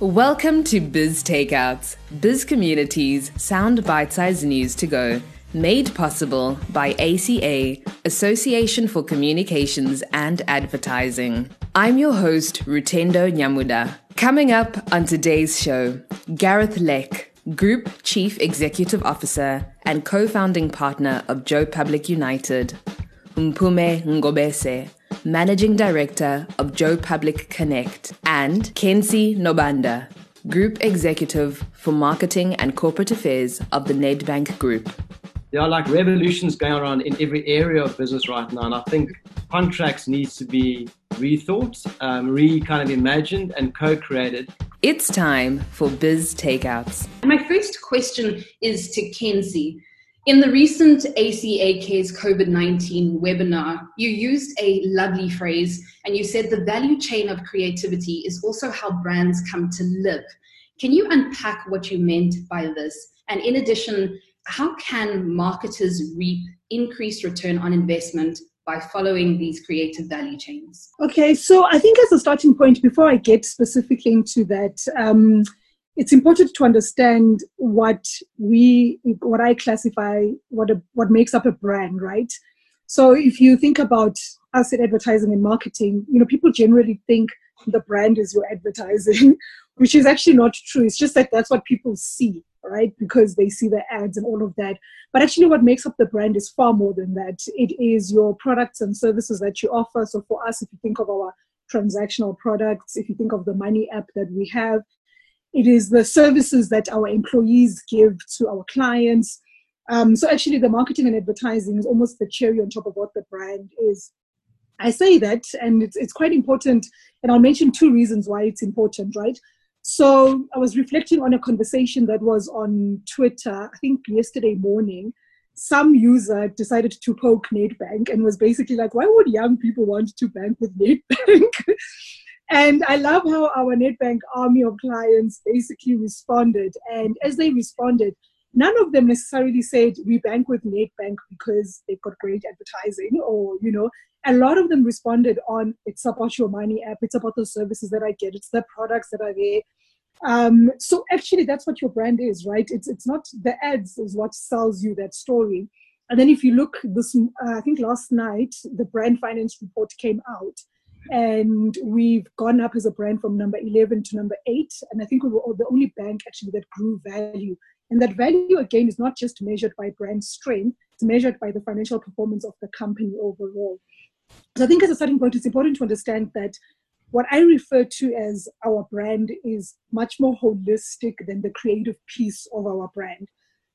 Welcome to Biz Takeouts, Biz Community's sound bite sized news to go, made possible by ACA, Association for Communications and Advertising. I'm your host, Rutendo Nyamuda. Coming up on today's show, Gareth Leck, Group Chief Executive Officer and co founding partner of Joe Public United, Mpumi Ngobese, Managing Director of Joe Public Connect, and Kensi Nobanda, Group Executive for Marketing and Corporate Affairs of the Nedbank Group. There are like revolutions going on in every area of business right now, and I think contracts needs to be rethought, um, re kind of imagined, and co-created. It's time for Biz Takeouts. My first question is to Kensi. In the recent ACA Cares COVID 19 webinar, you used a lovely phrase and you said the value chain of creativity is also how brands come to live. Can you unpack what you meant by this? And in addition, how can marketers reap increased return on investment by following these creative value chains? Okay, so I think as a starting point, before I get specifically into that, um, it's important to understand what we what i classify what a, what makes up a brand right? So if you think about us in advertising and marketing you know people generally think the brand is your advertising which is actually not true. It's just that that's what people see right? Because they see the ads and all of that. But actually what makes up the brand is far more than that. It is your products and services that you offer. So for us if you think of our transactional products if you think of the money app that we have it is the services that our employees give to our clients. Um, so actually, the marketing and advertising is almost the cherry on top of what the brand is. I say that, and it's it's quite important, and I'll mention two reasons why it's important, right? So I was reflecting on a conversation that was on Twitter, I think yesterday morning. Some user decided to poke Nedbank and was basically like, "Why would young people want to bank with Nedbank?" And I love how our Nedbank army of clients basically responded. And as they responded, none of them necessarily said we bank with Nedbank because they've got great advertising or, you know, a lot of them responded on it's about your money app, it's about the services that I get, it's the products that are there. Um, so actually that's what your brand is, right? It's it's not the ads is what sells you that story. And then if you look this, uh, I think last night the brand finance report came out, and we've gone up as a brand from number 11 to number 8 and i think we were the only bank actually that grew value. And that value again is not just measured by brand strength it's measured by the financial performance of the company overall. So i think as a starting point it's important to understand that what i refer to as our brand is much more holistic than the creative piece of our brand.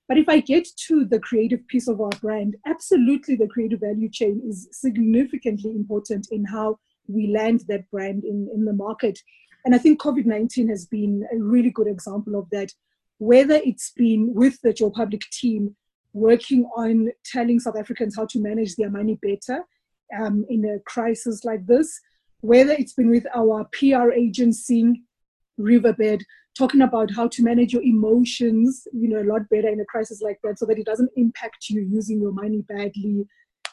But if I get to the creative piece of our brand, absolutely the creative value chain is significantly important in how we land that brand in, in the market. And I think COVID 19 has been a really good example of that. Whether it's been with the Joe Public team working on telling South Africans how to manage their money better um, in a crisis like this, whether it's been with our PR agency, Riverbed, talking about how to manage your emotions, you know, a lot better in a crisis like that so that it doesn't impact you using your money badly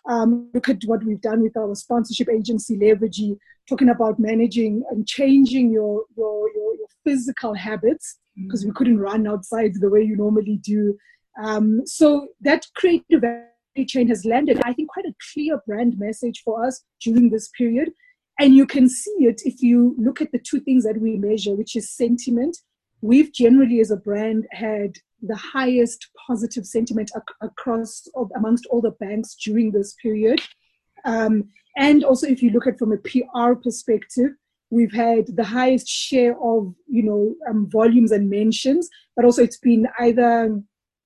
um, look at what we've done with our sponsorship agency, Levergy, talking about managing and changing your your your, your physical habits because mm-hmm. we couldn't run outside the way you normally do. Um, so that creative chain has landed, I think, quite a clear brand message for us during this period. And you can see it if you look at the two things that we measure, which is sentiment. We've generally, as a brand, had the highest positive sentiment ac- across amongst all the banks during this period. Um, and also, if you look at from a PR perspective, we've had the highest share of you know um, volumes and mentions, but also it's been either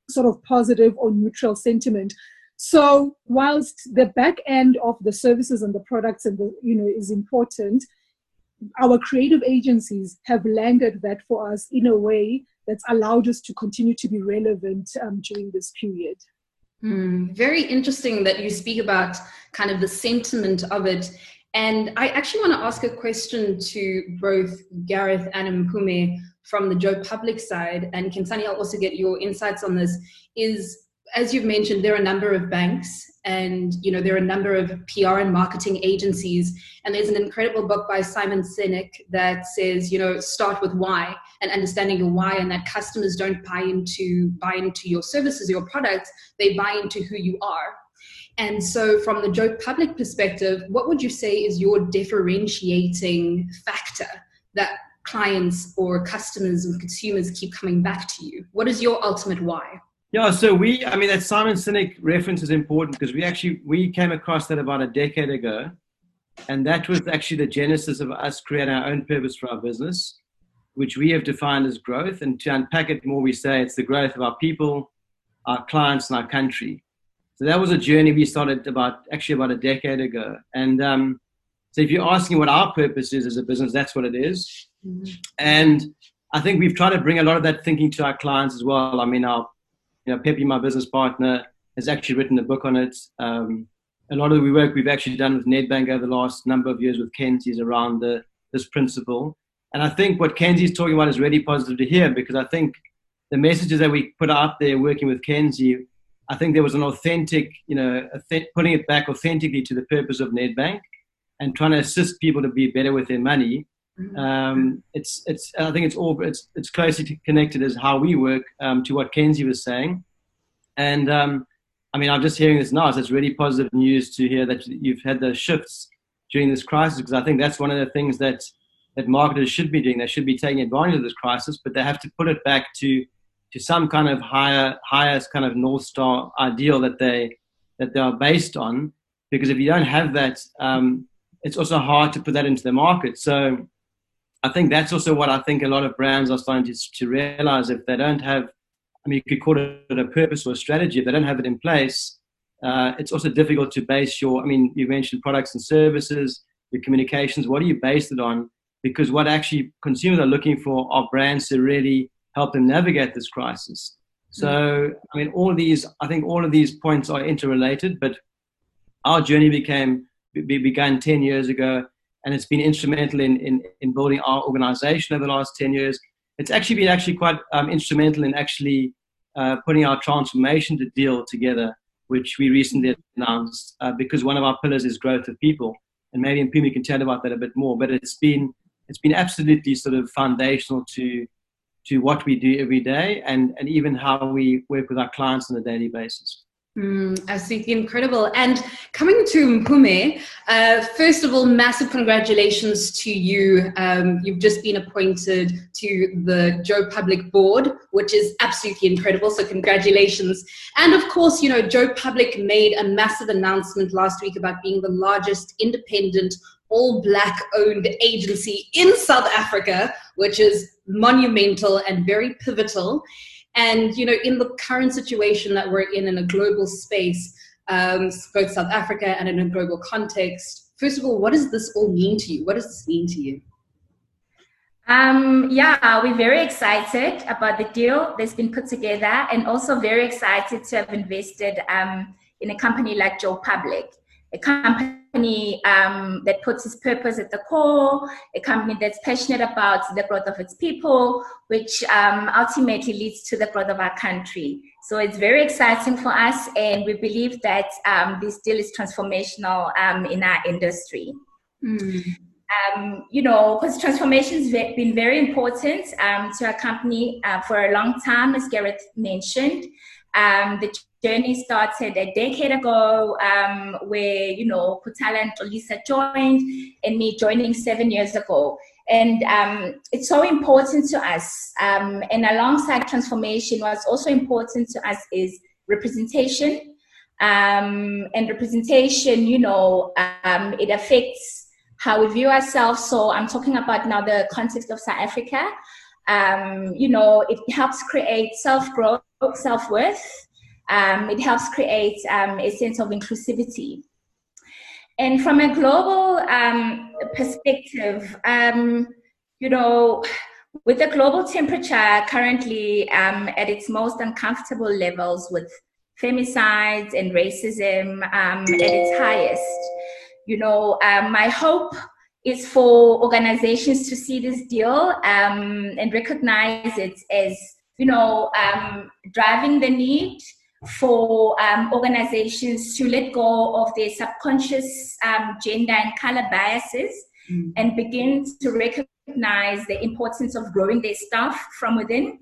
sort of positive or neutral sentiment. So whilst the back end of the services and the products and the you know is important, our creative agencies have landed that for us in a way that's allowed us to continue to be relevant um, during this period. Mm, very interesting that you speak about kind of the sentiment of it. And I actually want to ask a question to both Gareth and Mpumi from the Joe Public side, and Khensani, I'll also get your insights on this. Is as you've mentioned, there are a number of banks and you know there are a number of PR and marketing agencies. And there's an incredible book by Simon Sinek that says you know start with why and understanding your why and that customers don't buy into buy into your services your products they buy into who you are. And so from the Joe Public perspective what would you say is your differentiating factor that clients or customers and consumers keep coming back to you? What is your ultimate why yeah, so we, I mean, that Simon Sinek reference is important because we actually we came across that about a decade ago, and that was actually the genesis of us creating our own purpose for our business, which we have defined as growth. And to unpack it more, we say it's the growth of our people, our clients, and our country. So that was a journey we started about actually about a decade ago. And um, so if you're asking what our purpose is as a business, that's what it is. Mm-hmm. And I think we've tried to bring a lot of that thinking to our clients as well. I mean, our you know, Pepe, my business partner, has actually written a book on it. Um, a lot of the work we've actually done with Nedbank over the last number of years with Kenzie is around the, this principle. And I think what Kenzie is talking about is really positive to hear because I think the messages that we put out there working with Kenzie, I think there was an authentic, you know, putting it back authentically to the purpose of Nedbank and trying to assist people to be better with their money. Um, it's, it's, I think it's all, it's, it's closely connected as how we work um, to what Kenzie was saying. And um, I mean, I'm just hearing this now. So it's really positive news to hear that you've had those shifts during this crisis because I think that's one of the things that that marketers should be doing. They should be taking advantage of this crisis, but they have to put it back to to some kind of higher highest kind of north star ideal that they that they are based on. Because if you don't have that, um, it's also hard to put that into the market. So I think that's also what I think a lot of brands are starting to, to realize. If they don't have, I mean, you could call it a purpose or a strategy, if they don't have it in place, uh, it's also difficult to base your, I mean, you mentioned products and services, your communications, what do you base it on? Because what actually consumers are looking for are brands to really help them navigate this crisis. So, I mean, all these, I think all of these points are interrelated, but our journey became, began 10 years ago and it's been instrumental in, in, in building our organization over the last 10 years. It's actually been actually quite um, instrumental in actually uh, putting our transformation to deal together, which we recently announced, uh, because one of our pillars is growth of people. And maybe Mpumi can tell about that a bit more, but it's been, it's been absolutely sort of foundational to, to what we do every day and, and even how we work with our clients on a daily basis. Mm, absolutely incredible. And coming to Mpumi, uh, first of all, massive congratulations to you. Um, you've just been appointed to the Joe Public Board, which is absolutely incredible. So, congratulations. And of course, you know, Joe Public made a massive announcement last week about being the largest independent all black owned agency in South Africa, which is monumental and very pivotal. And you know, in the current situation that we're in in a global space, um, both South Africa and in a global context, first of all, what does this all mean to you? What does this mean to you? Um, yeah, we're very excited about the deal that's been put together, and also very excited to have invested um, in a company like Joe Public, a company company um, that puts its purpose at the core, a company that's passionate about the growth of its people, which um, ultimately leads to the growth of our country. So it's very exciting for us, and we believe that um, this deal is transformational um, in our industry. Mm. Um, you know, because transformation has been very important um, to our company uh, for a long time, as Gareth mentioned. Um, the journey started a decade ago um, where, you know, Kutala and Lisa joined and me joining seven years ago. And um, it's so important to us. Um, and alongside transformation, what's also important to us is representation. Um, and representation, you know, um, it affects how we view ourselves. So I'm talking about now the context of South Africa. Um, you know, it helps create self growth, self worth um, it helps create um, a sense of inclusivity. And from a global um, perspective, um, you know, with the global temperature currently um, at its most uncomfortable levels with femicides and racism um, at its highest, you know, my hope is for organizations to see this deal and recognize it as, you know, driving the need for um, organizations to let go of their subconscious um, gender and color biases mm. and begin to recognize the importance of growing their staff from within,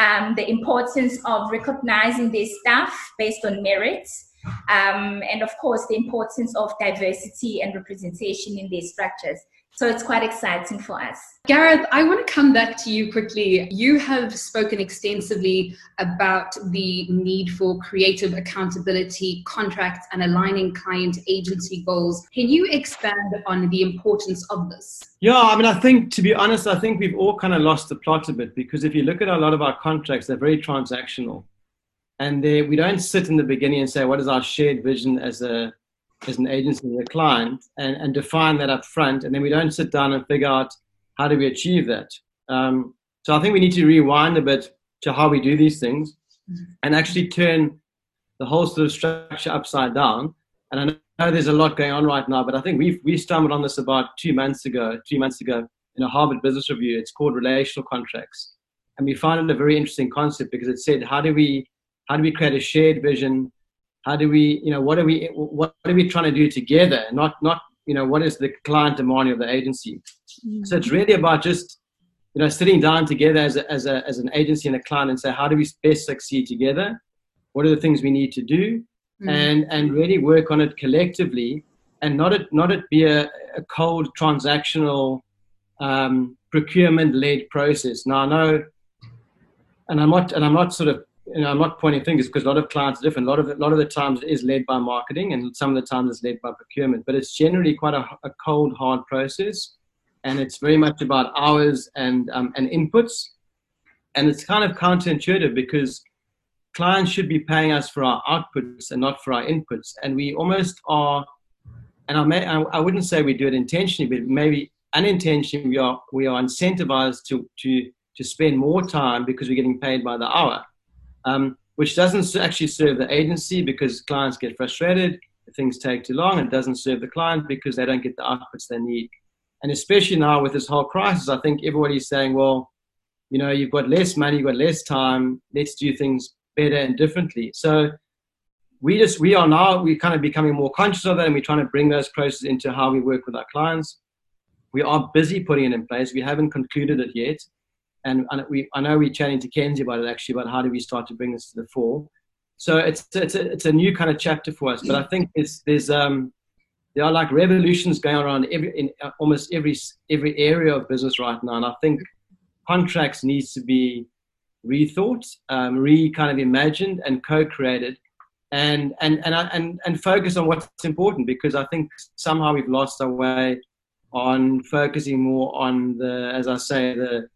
um, the importance of recognizing their staff based on merits, um, and of course, the importance of diversity and representation in their structures. So it's quite exciting for us. Gareth, I want to come back to you quickly. You have spoken extensively about the need for creative accountability, contracts, and aligning client agency goals. Can you expand on the importance of this? Yeah, I mean, I think, to be honest, I think we've all kind of lost the plot a bit because if you look at a lot of our contracts, they're very transactional. And they, we don't sit in the beginning and say, what is our shared vision as a as an agency with a client and, and define that up front. And then we don't sit down and figure out how do we achieve that. Um, so I think we need to rewind a bit to how we do these things and actually turn the whole sort of structure upside down. And I know there's a lot going on right now, but I think we we stumbled on this about two months ago, three months ago in a Harvard Business Review. It's called relational contracts. And we found it a very interesting concept because it said, how do we how do we create a shared vision how do we you know what are we what are we trying to do together not not you know what is the client demanding of the agency mm-hmm. so it's really about just you know sitting down together as a, as a as an agency and a client and say how do we best succeed together what are the things we need to do mm-hmm. and and really work on it collectively and not it not it be a, a cold transactional um, procurement led process now i know and i'm not and i'm not sort of you know, I'm not pointing fingers because a lot of clients are different. A lot of a lot of the times it is led by marketing, and some of the times it's led by procurement. But it's generally quite a, a cold, hard process, and it's very much about hours and um, and inputs. And it's kind of counterintuitive because clients should be paying us for our outputs and not for our inputs, and we almost are. And I may I, I wouldn't say we do it intentionally, but maybe unintentionally we are we are incentivized to to to spend more time because we're getting paid by the hour um, which doesn't actually serve the agency because clients get frustrated things take too long. It doesn't serve the client because they don't get the outputs they need. And especially now with this whole crisis, I think everybody's saying, well, you know, you've got less money, you've got less time, let's do things better and differently. So we just, we are now, we're kind of becoming more conscious of that and we're trying to bring those processes into how we work with our clients. We are busy putting it in place. We haven't concluded it yet and, and we, I know we're chatting to Kenzie about it actually, about how do we start to bring this to the fore. So it's it's a, it's a new kind of chapter for us. But I think it's, there's um, there are like revolutions going around every in uh, almost every every area of business right now, and I think contracts needs to be rethought, um, re kind of imagined and co-created, and and and and and focus on what's important because I think somehow we've lost our way on focusing more on the, as I say, the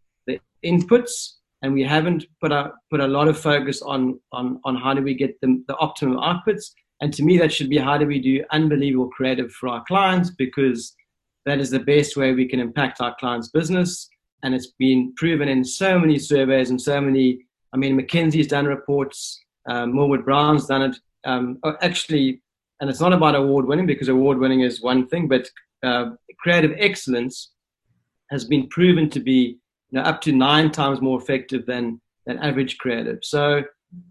inputs and we haven't put a put a lot of focus on on on how do we get the, the optimum outputs. And to me that should be how do we do unbelievable creative for our clients because that is the best way we can impact our clients business. And it's been proven in so many surveys and so many i mean mckinsey's done reports um, Millward Brown's done it um, oh, actually and it's not about award winning because award winning is one thing but uh, creative excellence has been proven to be you know, up to nine times more effective than than average creative. So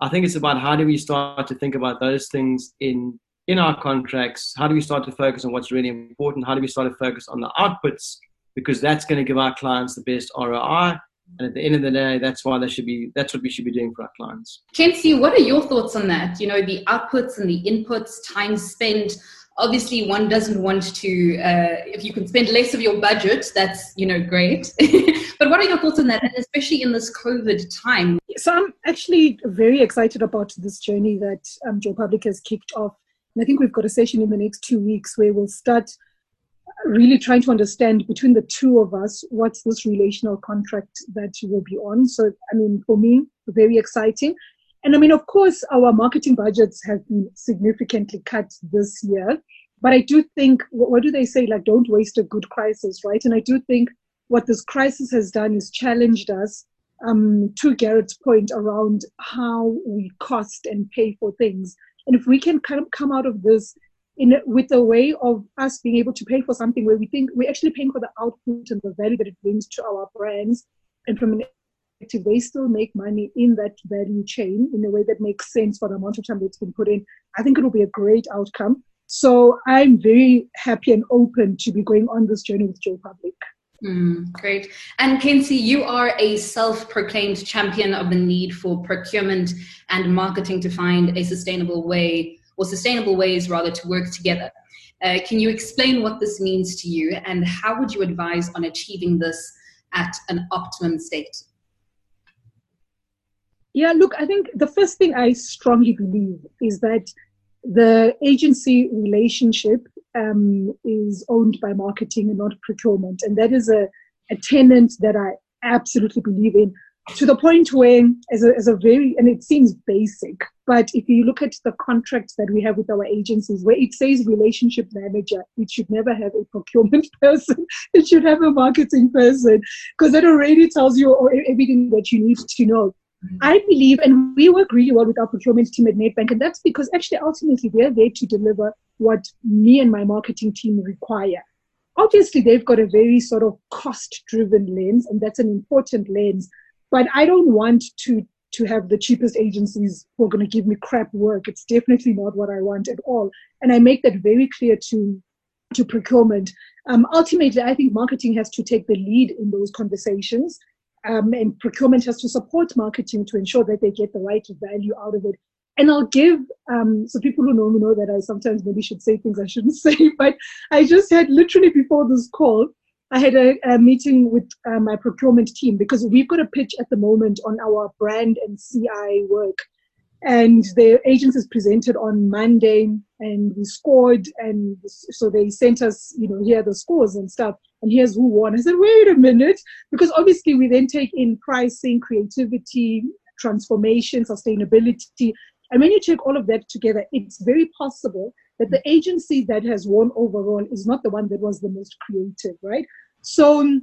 I think it's about how do we start to think about those things in in our contracts? How do we start to focus on what's really important? How do we start to focus on the outputs? Because that's going to give our clients the best ROI. And at the end of the day, that's why they should be. That's what we should be doing for our clients. Kenzie, what are your thoughts on that? You know, the outputs and the inputs, time spent obviously one doesn't want to uh, if you can spend less of your budget that's you know great. But what are your thoughts on that and especially in this covid time? So i'm actually very excited about this journey that um, joe public has kicked off. And i think we've got a session in the next two weeks where we'll start really trying to understand between the two of us what's this relational contract that you will be on. So i mean for me very exciting and I mean, of course, our marketing budgets have been significantly cut this year. But I do think, what do they say? Like, don't waste a good crisis, right? And I do think what this crisis has done is challenged us um, to Gareth's point around how we cost and pay for things. And if we can kind of come out of this in with a way of us being able to pay for something where we think we're actually paying for the output and the value that it brings to our brands, and from an they still make money in that value chain in a way that makes sense for the amount of time that's been put in. I think it will be a great outcome. So I'm very happy and open to be going on this journey with Joe Public. Mm, great. And Kensi, you are a self proclaimed champion of the need for procurement and marketing to find a sustainable way, or sustainable ways rather, to work together. Uh, can you explain what this means to you and how would you advise on achieving this at an optimum state? Yeah, look, I think the first thing I strongly believe is that the agency relationship um, is owned by marketing and not procurement. And that is a, a tenant that I absolutely believe in to the point where, as a, as a very, and it seems basic, but if you look at the contracts that we have with our agencies, where it says relationship manager, it should never have a procurement person. It should have a marketing person because that already tells you everything that you need to know. I believe, and we work really well with our procurement team at Nedbank, and that's because actually ultimately they're there to deliver what me and my marketing team require. Obviously, they've got a very sort of cost driven lens, and that's an important lens. But I don't want to to have the cheapest agencies who are going to give me crap work. It's definitely not what I want at all. And I make that very clear to to procurement. Um, ultimately, I think marketing has to take the lead in those conversations um, and procurement has to support marketing to ensure that they get the right value out of it. And I'll give, um, so people who know me know that I sometimes maybe should say things I shouldn't say, but I just had literally before this call, I had a, a meeting with uh, my procurement team because we've got a pitch at the moment on our brand and CI work and the agencies presented on Monday and we scored and so they sent us, you know, here are the scores and stuff and here's who won. I said, wait a minute, because obviously we then take in pricing, creativity, transformation, sustainability. And when you take all of that together, it's very possible that the agency that has won overall is not the one that was the most creative, right? So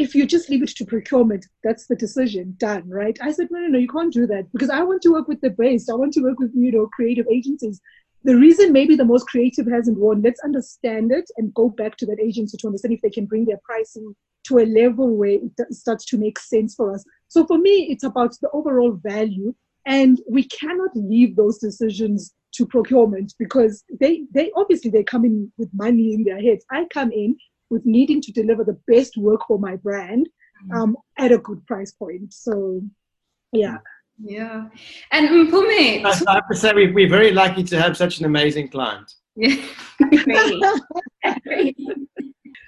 if you just leave it to procurement, that's the decision done, right? I said, no, no, no, you can't do that because I want to work with the best. I want to work with, you know, creative agencies. The reason maybe the most creative hasn't won, let's understand it and go back to that agency to understand if they can bring their pricing to a level where it starts to make sense for us. So for me, it's about the overall value. And we cannot leave those decisions to procurement because they, they obviously they come in with money in their heads. I come in with needing to deliver the best work for my brand mm. um, at a good price point. So, yeah. Yeah. And Mpumi. I have to say, we're very lucky to have such an amazing client. Yeah.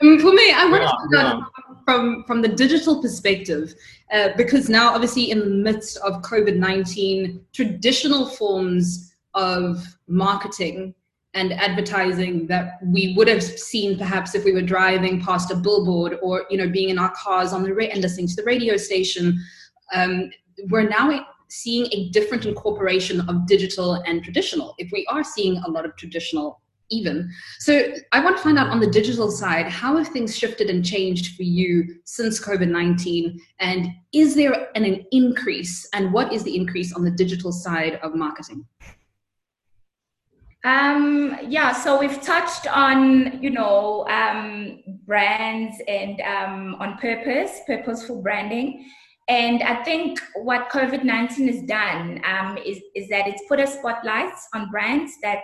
Mpumi, I want to start from, from the digital perspective, uh, because now, obviously, in the midst of COVID 19, traditional forms of marketing and advertising that we would have seen perhaps if we were driving past a billboard or you know being in our cars on the ra- and listening to the radio station um, we're now seeing a different incorporation of digital and traditional if we are seeing a lot of traditional even. So i want to find out on the digital side how have things shifted and changed for you since covid-19 and is there an, an increase and what is the increase on the digital side of marketing um, yeah, so we've touched on, you know, um, brands and um, on purpose, purposeful branding. And I think what COVID 19 has done um, is, is that it's put a spotlight on brands that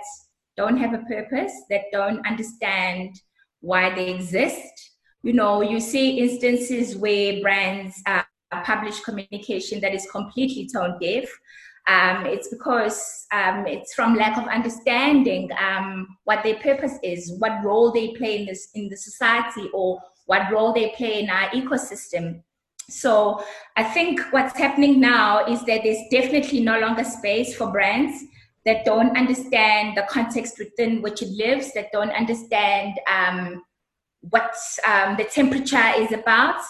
don't have a purpose, that don't understand why they exist. You know, you see instances where brands uh, publish communication that is completely tone deaf um, it's because um, it's from lack of understanding um, what their purpose is, what role they play in this in the society, or what role they play in our ecosystem. So I think what's happening now is that there's definitely no longer space for brands that don't understand the context within which it lives, that don't understand um, what um, the temperature is about.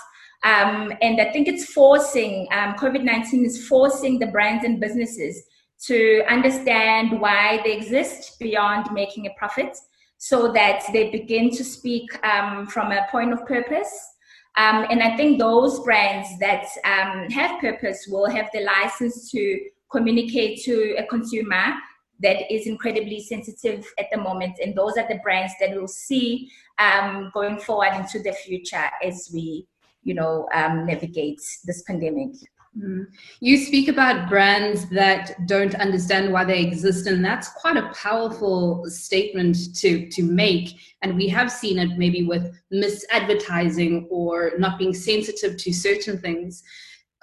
Um, and I think it's forcing, um, COVID 19 is forcing the brands and businesses to understand why they exist beyond making a profit so that they begin to speak um, from a point of purpose. Um, and I think those brands that um, have purpose will have the license to communicate to a consumer that is incredibly sensitive at the moment. And those are the brands that we'll see um, going forward into the future as we you know, um, navigate this pandemic. Mm. You speak about brands that don't understand why they exist, and that's quite a powerful statement to, to make. And we have seen it maybe with misadvertising or not being sensitive to certain things.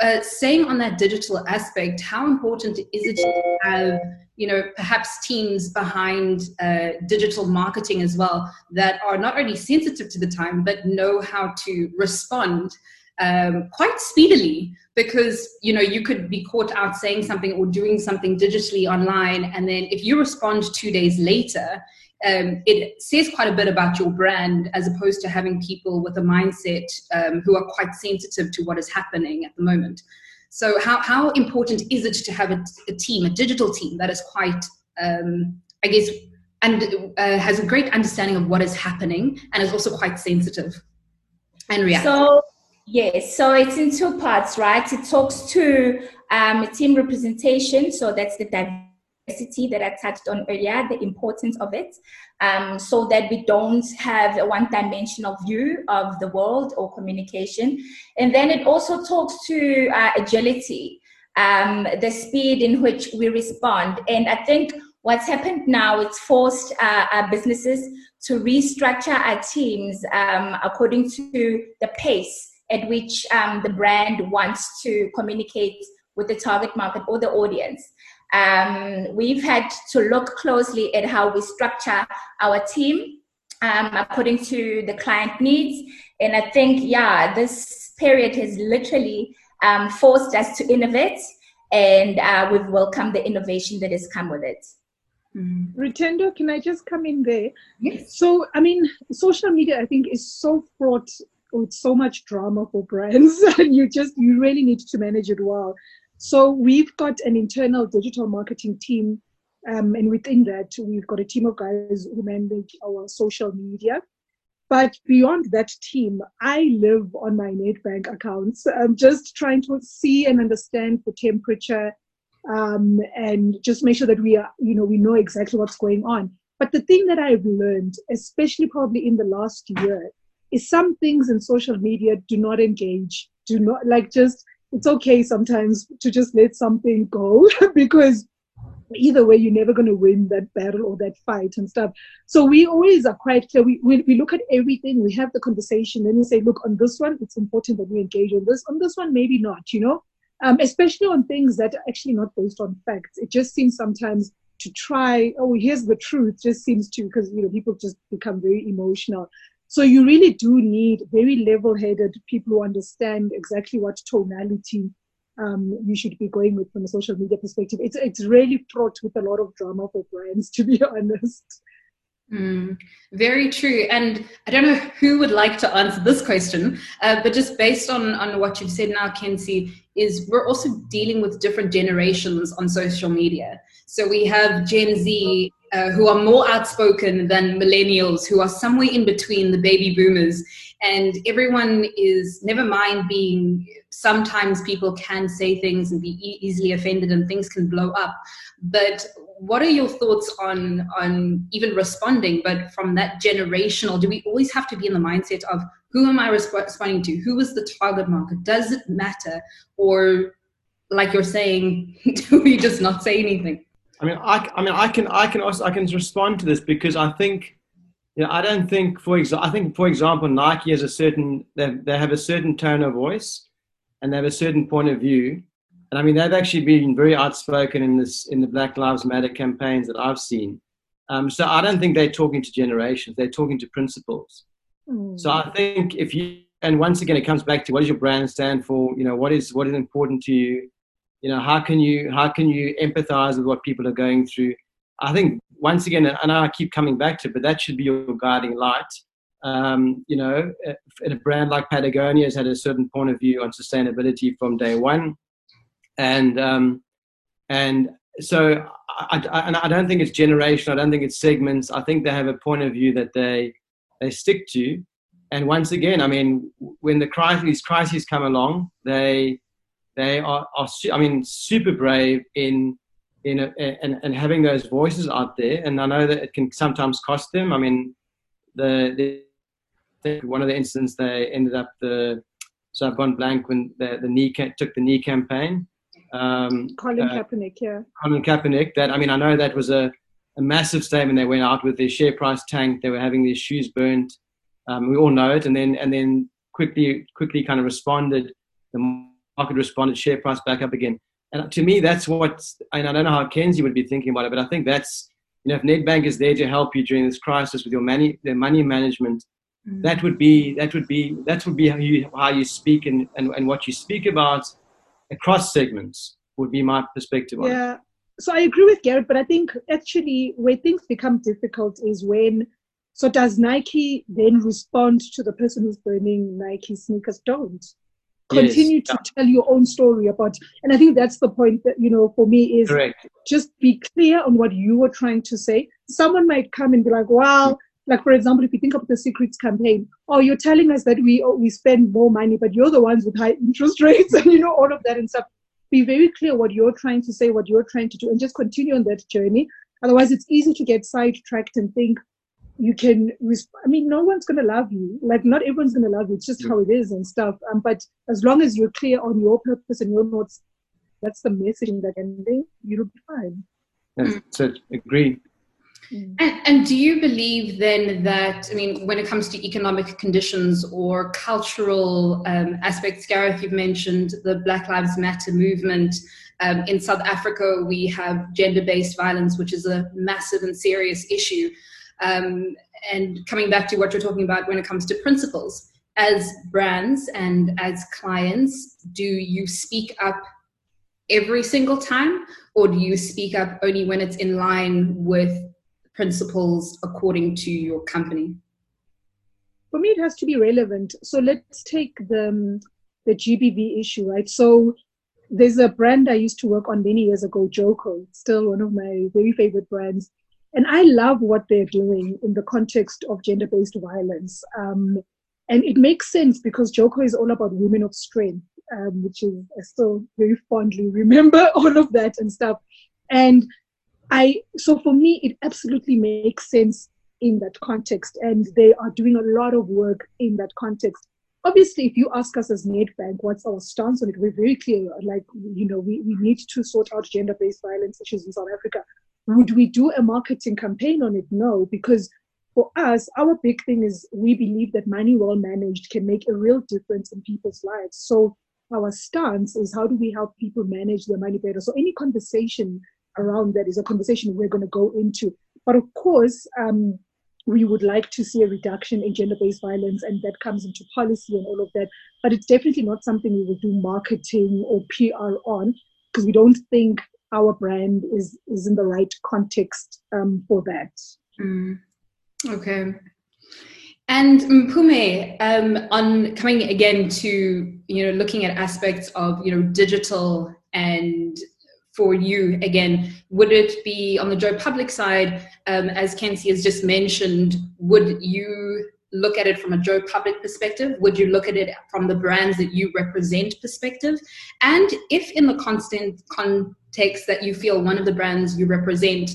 Uh, saying on that digital aspect, how important is it to have, you know, perhaps teams behind uh, digital marketing as well that are not only sensitive to the time but know how to respond um, quite speedily because you know you could be caught out saying something or doing something digitally online. And then if you respond two days later um, it says quite a bit about your brand as opposed to having people with a mindset um, who are quite sensitive to what is happening at the moment so how, how important is it to have a, a team a digital team that is quite um, i guess and uh, has a great understanding of what is happening and is also quite sensitive and reactive so Yes, so it's in two parts, right? It talks to um, team representation, so that's the diversity that I touched on earlier, the importance of it, um, so that we don't have a one dimensional view of the world or communication. And then it also talks to uh, agility, um, the speed in which we respond. And I think what's happened now, it's forced uh, our businesses to restructure our teams um, according to the pace at which um, the brand wants to communicate with the target market or the audience. Um, we've had to look closely at how we structure our team um, according to the client needs. And I think, yeah, this period has literally um, forced us to innovate, and uh, we've welcomed the innovation that has come with it. Mm. Rutendo, can I just come in there? Yes. So, I mean, social media, I think, is so fraught with so much drama for brands and you just you really need to manage it well so we've got an internal digital marketing team um, and within that we've got a team of guys who manage our social media. But beyond that team i live on my nedbank accounts. I'm just trying to see and understand the temperature um, and just make sure that we are you know we know exactly what's going on. But the thing that i've learned especially probably in the last year is some things in social media do not engage, do not like just, it's okay sometimes to just let something go because either way you're never going to win that battle or that fight and stuff. So we always are quite clear. We, we, we look at everything we have the conversation and we say look on this one it's important that we engage on this. On this one maybe not you know? Um, especially on things that are actually not based on facts. It just seems sometimes to try oh here's the truth just seems to because you know people just become very emotional so you really do need very level-headed people who understand exactly what tonality um, you should be going with from a social media perspective. It's it's really fraught with a lot of drama for brands, to be honest. Mm, very true. And I don't know who would like to answer this question, uh, but just based on, on what you've said now, Kenzie, is we're also dealing with different generations on social media. So we have Gen Z uh, who are more outspoken than millennials, who are somewhere in between the baby boomers. And everyone is, never mind being, sometimes people can say things and be e- easily offended and things can blow up. But what are your thoughts on, on even responding, but from that generational, do we always have to be in the mindset of who am I responding to? Who is the target market? Does it matter? Or like you're saying, do we just not say anything? I mean, I, I mean, I can, I can also, I can respond to this because I think, you know, I don't think, for example, I think, for example, Nike has a certain, they, they have a certain tone of voice, and they have a certain point of view, and I mean, they've actually been very outspoken in this, in the Black Lives Matter campaigns that I've seen. Um, so I don't think they're talking to generations; they're talking to principles. Mm. So I think if you, and once again, it comes back to what does your brand stand for? You know, what is what is important to you? You know how can you how can you empathize with what people are going through? I think once again and i keep coming back to it but that should be your guiding light. Um, you know a brand like patagonia has had a certain point of view on sustainability from day one and um, and so I, I, I don't think it's generational i don't think it's segments. I think they have a point of view that they they stick to. And once again i mean when the crisis, these crises come along they they are, are I mean, super brave in in and, and having those voices out there. And I know that it can sometimes cost them. I mean, the, the one of the incidents they ended up the So I've gone blank when the, the knee ca- took the knee campaign. Um, Colin uh, Kaepernick, yeah. Colin Kaepernick. That I mean, I know that was a, a massive statement. They went out with their share price tank. They were having their shoes burnt. Um, we all know it, and then and then quickly quickly kind of responded. The market responded, share price back up again. And to me, that's what. And I don't know how Kenzie would be thinking about it, but I think that's you know, if Nedbank is there to help you during this crisis with your money, their money management, mm. that would be that would be that would be how you how you speak and, and, and what you speak about across segments would be my perspective on yeah. it. So I agree with Gareth, but I think actually where things become difficult is when so does Nike then respond to the person who's burning Nike sneakers? Don't continue yes. to yeah. tell your own story about and i think that's the point that you know for me is Correct. just be clear on what you were trying to say someone might come and be like well like for example if you think of the secrets campaign oh you're telling us that we oh, we spend more money but you're the ones with high interest rates and you know all of that and stuff be very clear what you're trying to say what you're trying to do and just continue on that journey otherwise it's easy to get sidetracked and think you can i mean no one's going to love you. Like not everyone's going to love you. It's just how it is and stuff. Um, but as long as you're clear on your purpose and your notes that's the messaging that ending you'll be fine. That's it agree mm. and, and, do you believe then that, I mean, when it comes to economic conditions or cultural um, aspects, Gareth, you've mentioned the Black Lives Matter movement. Um, in South Africa, we have gender based violence, which is a massive and serious issue. Um, and coming back to what you're talking about when it comes to principles, as brands and as clients, do you speak up every single time, or do you speak up only when it's in line with principles according to your company? For me, it has to be relevant. So let's take the um, the GBV issue, right? So there's a brand I used to work on many years ago, Joko, still one of my very favorite brands. And I love what they're doing in the context of gender based violence. Um, and it makes sense because Joko is all about women of strength, um, which is, I still very fondly remember all of that and stuff. And I, so for me, it absolutely makes sense in that context. And they are doing a lot of work in that context. Obviously, if you ask us as Nedbank, what's our stance on it, we're very clear. Like, you know, we, we need to sort out gender based violence issues in South Africa. Would we do a marketing campaign on it? No, because for us, our big thing is we believe that money well managed can make a real difference in people's lives. So our stance is how do we help people manage their money better? So any conversation around that is a conversation we're going to go into. But of course, um, we would like to see a reduction in gender-based violence, and that comes into policy and all of that. But it's definitely not something we will do marketing or PR on because we don't think our brand is is in the right context um, for that. Mm. Okay. And Mpumi, um, on coming again to you know looking at aspects of you know digital and for you again, would it be on the Joe Public side, um, as Kenzie has just mentioned, would you look at it from a Joe Public perspective? Would you look at it from the brands that you represent perspective? And if in the constant context that you feel one of the brands you represent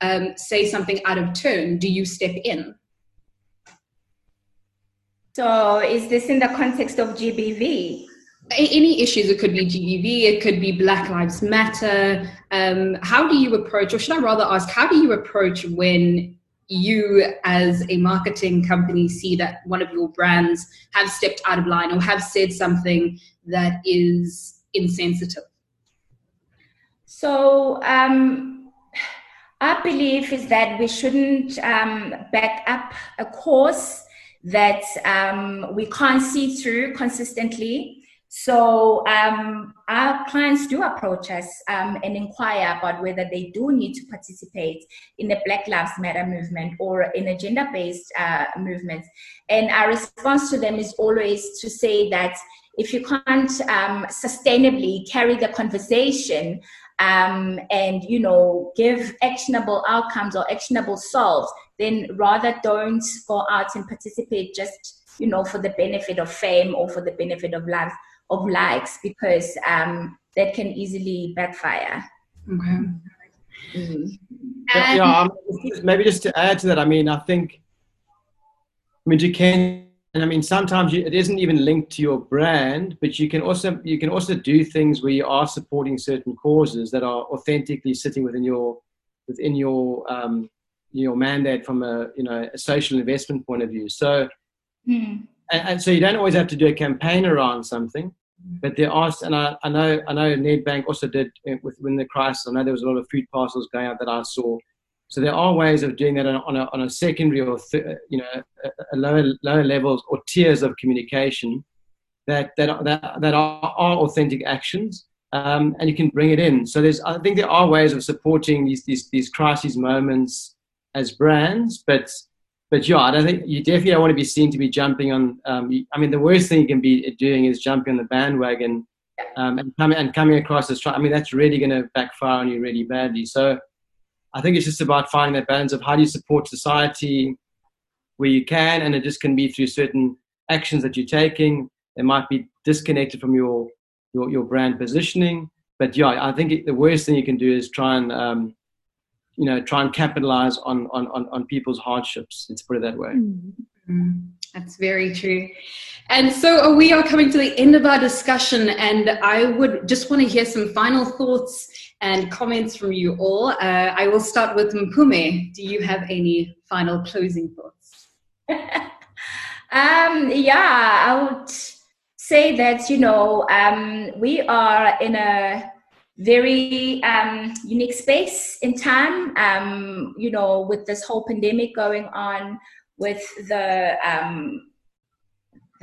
um, say something out of turn, do you step in? So is this in the context of GBV? any issues it could be GBV it could be black lives matter um, how do you approach or should i rather ask how do you approach when you as a marketing company see that one of your brands have stepped out of line or have said something that is insensitive? So um, our belief is that we shouldn't um, back up a course that um, we can't see through consistently so um, our clients do approach us um, and inquire about whether they do need to participate in the Black Lives Matter movement or in a gender-based uh, movement. And our response to them is always to say that if you can't um, sustainably carry the conversation um, and you know give actionable outcomes or actionable solves, then rather don't go out and participate just you know for the benefit of fame or for the benefit of life of likes because um, that can easily backfire. Okay. Mm-hmm. Yeah, yeah um, maybe just to add to that, I mean, I think, I mean, you can, and I mean sometimes you, it isn't even linked to your brand, but you can also you can also do things where you are supporting certain causes that are authentically sitting within your within your um, your mandate from a you know a social investment point of view. So mm. and, and, so you don't always have to do a campaign around something, but there are and I, I know I know Nedbank also did with within the crisis. I know there was a lot of food parcels going out that I saw so there are ways of doing that on a, on a secondary or th- you know a, a lower lower levels or tiers of communication that that that, that are, are authentic actions, um, and you can bring it in. So there's I think there are ways of supporting these these these crisis moments as brands, but but yeah, I don't think you definitely don't want to be seen to be jumping on. Um, I mean, the worst thing you can be doing is jumping on the bandwagon um, and coming and coming across as. Try I mean, that's really going to backfire on you really badly. So I think it's just about finding that balance of how do you support society where you can, and it just can be through certain actions that you're taking. It might be disconnected from your your, your brand positioning, but yeah, I think it, the worst thing you can do is try and um, you know try and capitalize on on on, on people's hardships. Let's put it that way. Mm-hmm. That's very true. And so we are coming to the end of our discussion, and I would just want to hear some final thoughts and comments from you all. Uh, I will start with Mpumi. Do you have any final closing thoughts? um, yeah, I would say that, you know, um, we are in a very um, unique space in time, um, you know, with this whole pandemic going on, with the um,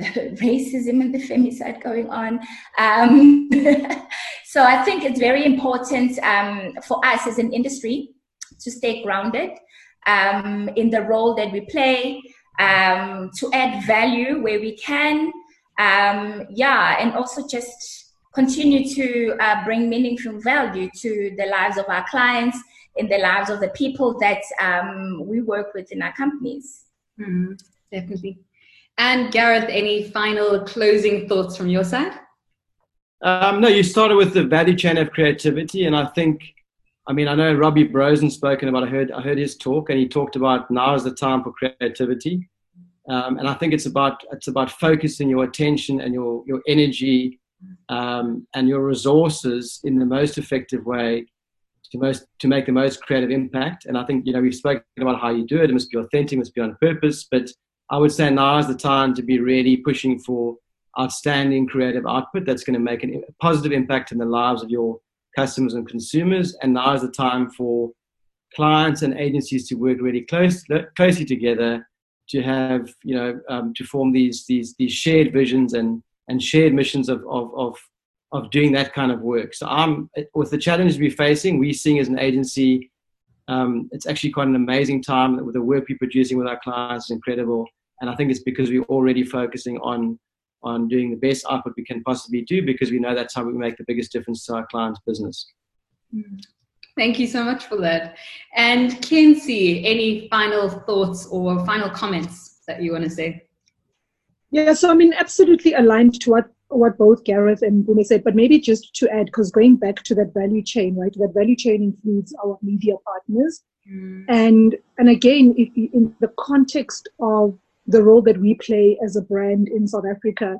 racism and the femicide going on. Um, so I think it's very important um, for us as an industry to stay grounded um, in the role that we play, to add value where we can. Yeah, and also just continue to uh, bring meaningful value to the lives of our clients, in the lives of the people that um, we work with in our companies. Mm, definitely. And Gareth, any final closing thoughts from your side? Um, no, you started with the value chain of creativity, and I think, I mean, I know Robbie Brozin spoken about. I heard, I heard his talk, and he talked about now is the time for creativity, um, and I think it's about it's about focusing your attention and your your energy um, and your resources in the most effective way to most to make the most creative impact. And I think you know we've spoken about how you do it. It must be authentic, it must be on purpose, but I would say now is the time to be really pushing for outstanding creative output that's going to make a positive impact in the lives of your customers and consumers. And now is the time for clients and agencies to work really close, closely together to have, you know, um, to form these, these, these shared visions and, and shared missions of, of, of, of doing that kind of work. So I'm, with the challenges we're facing, we're seeing as an agency, um, it's actually quite an amazing time with the work we're producing with our clients is incredible and I think it's because we're already focusing on on doing the best output we can possibly do because we know that's how we make the biggest difference to our clients' business. Thank you so much for that. And Khensani, any final thoughts or final comments that you want to say? Yeah, so I mean, absolutely aligned to what what both Gareth and Mpumi said, but maybe just to add, because going back to that value chain, right? That value chain includes our media partners, mm. and and again, if you, in the context of the role that we play as a brand in South Africa,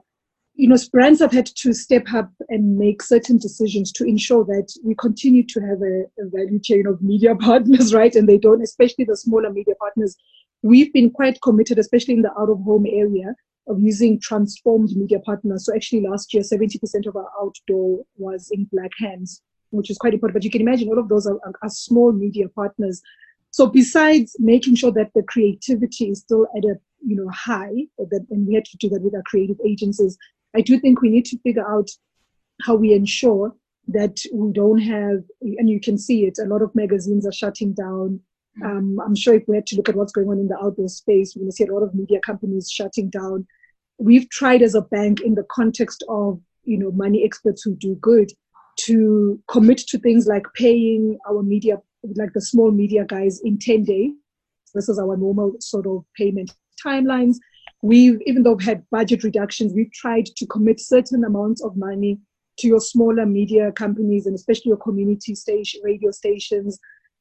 you know, brands have had to step up and make certain decisions to ensure that we continue to have a, a value chain of media partners, right? And they don't, especially the smaller media partners. We've been quite committed, especially in the out of home area, using transformed media partners. So actually, last year, 70% of our outdoor was in black hands, which is quite important. But you can imagine all of those are, are small media partners. So besides making sure that the creativity is still at a you know high that and we had to do that with our creative agencies i do think we need to figure out how we ensure that we don't have and you can see it a lot of magazines are shutting down um, i'm sure if we had to look at what's going on in the outdoor space we're going to see a lot of media companies shutting down we've tried as a bank in the context of you know money experts who do good to commit to things like paying our media like the small media guys in 10 days this is our normal sort of payment timelines. We've, even though we've had budget reductions, we've tried to commit certain amounts of money to your smaller media companies and especially your community station, radio stations.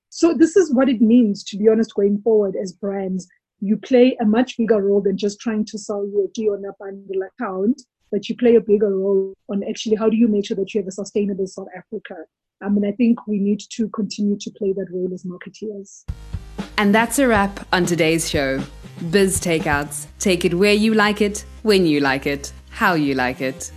So this is what it means, to be honest, going forward as brands. you play a much bigger role than just trying to sell your G on a bundle account, but you play a bigger role on actually how do you make sure that you have a sustainable South Africa. I mean, I think we need to continue to play that role as marketeers. And that's a wrap on today's show. Biz Takeouts. Take it where you like it, when you like it, how you like it.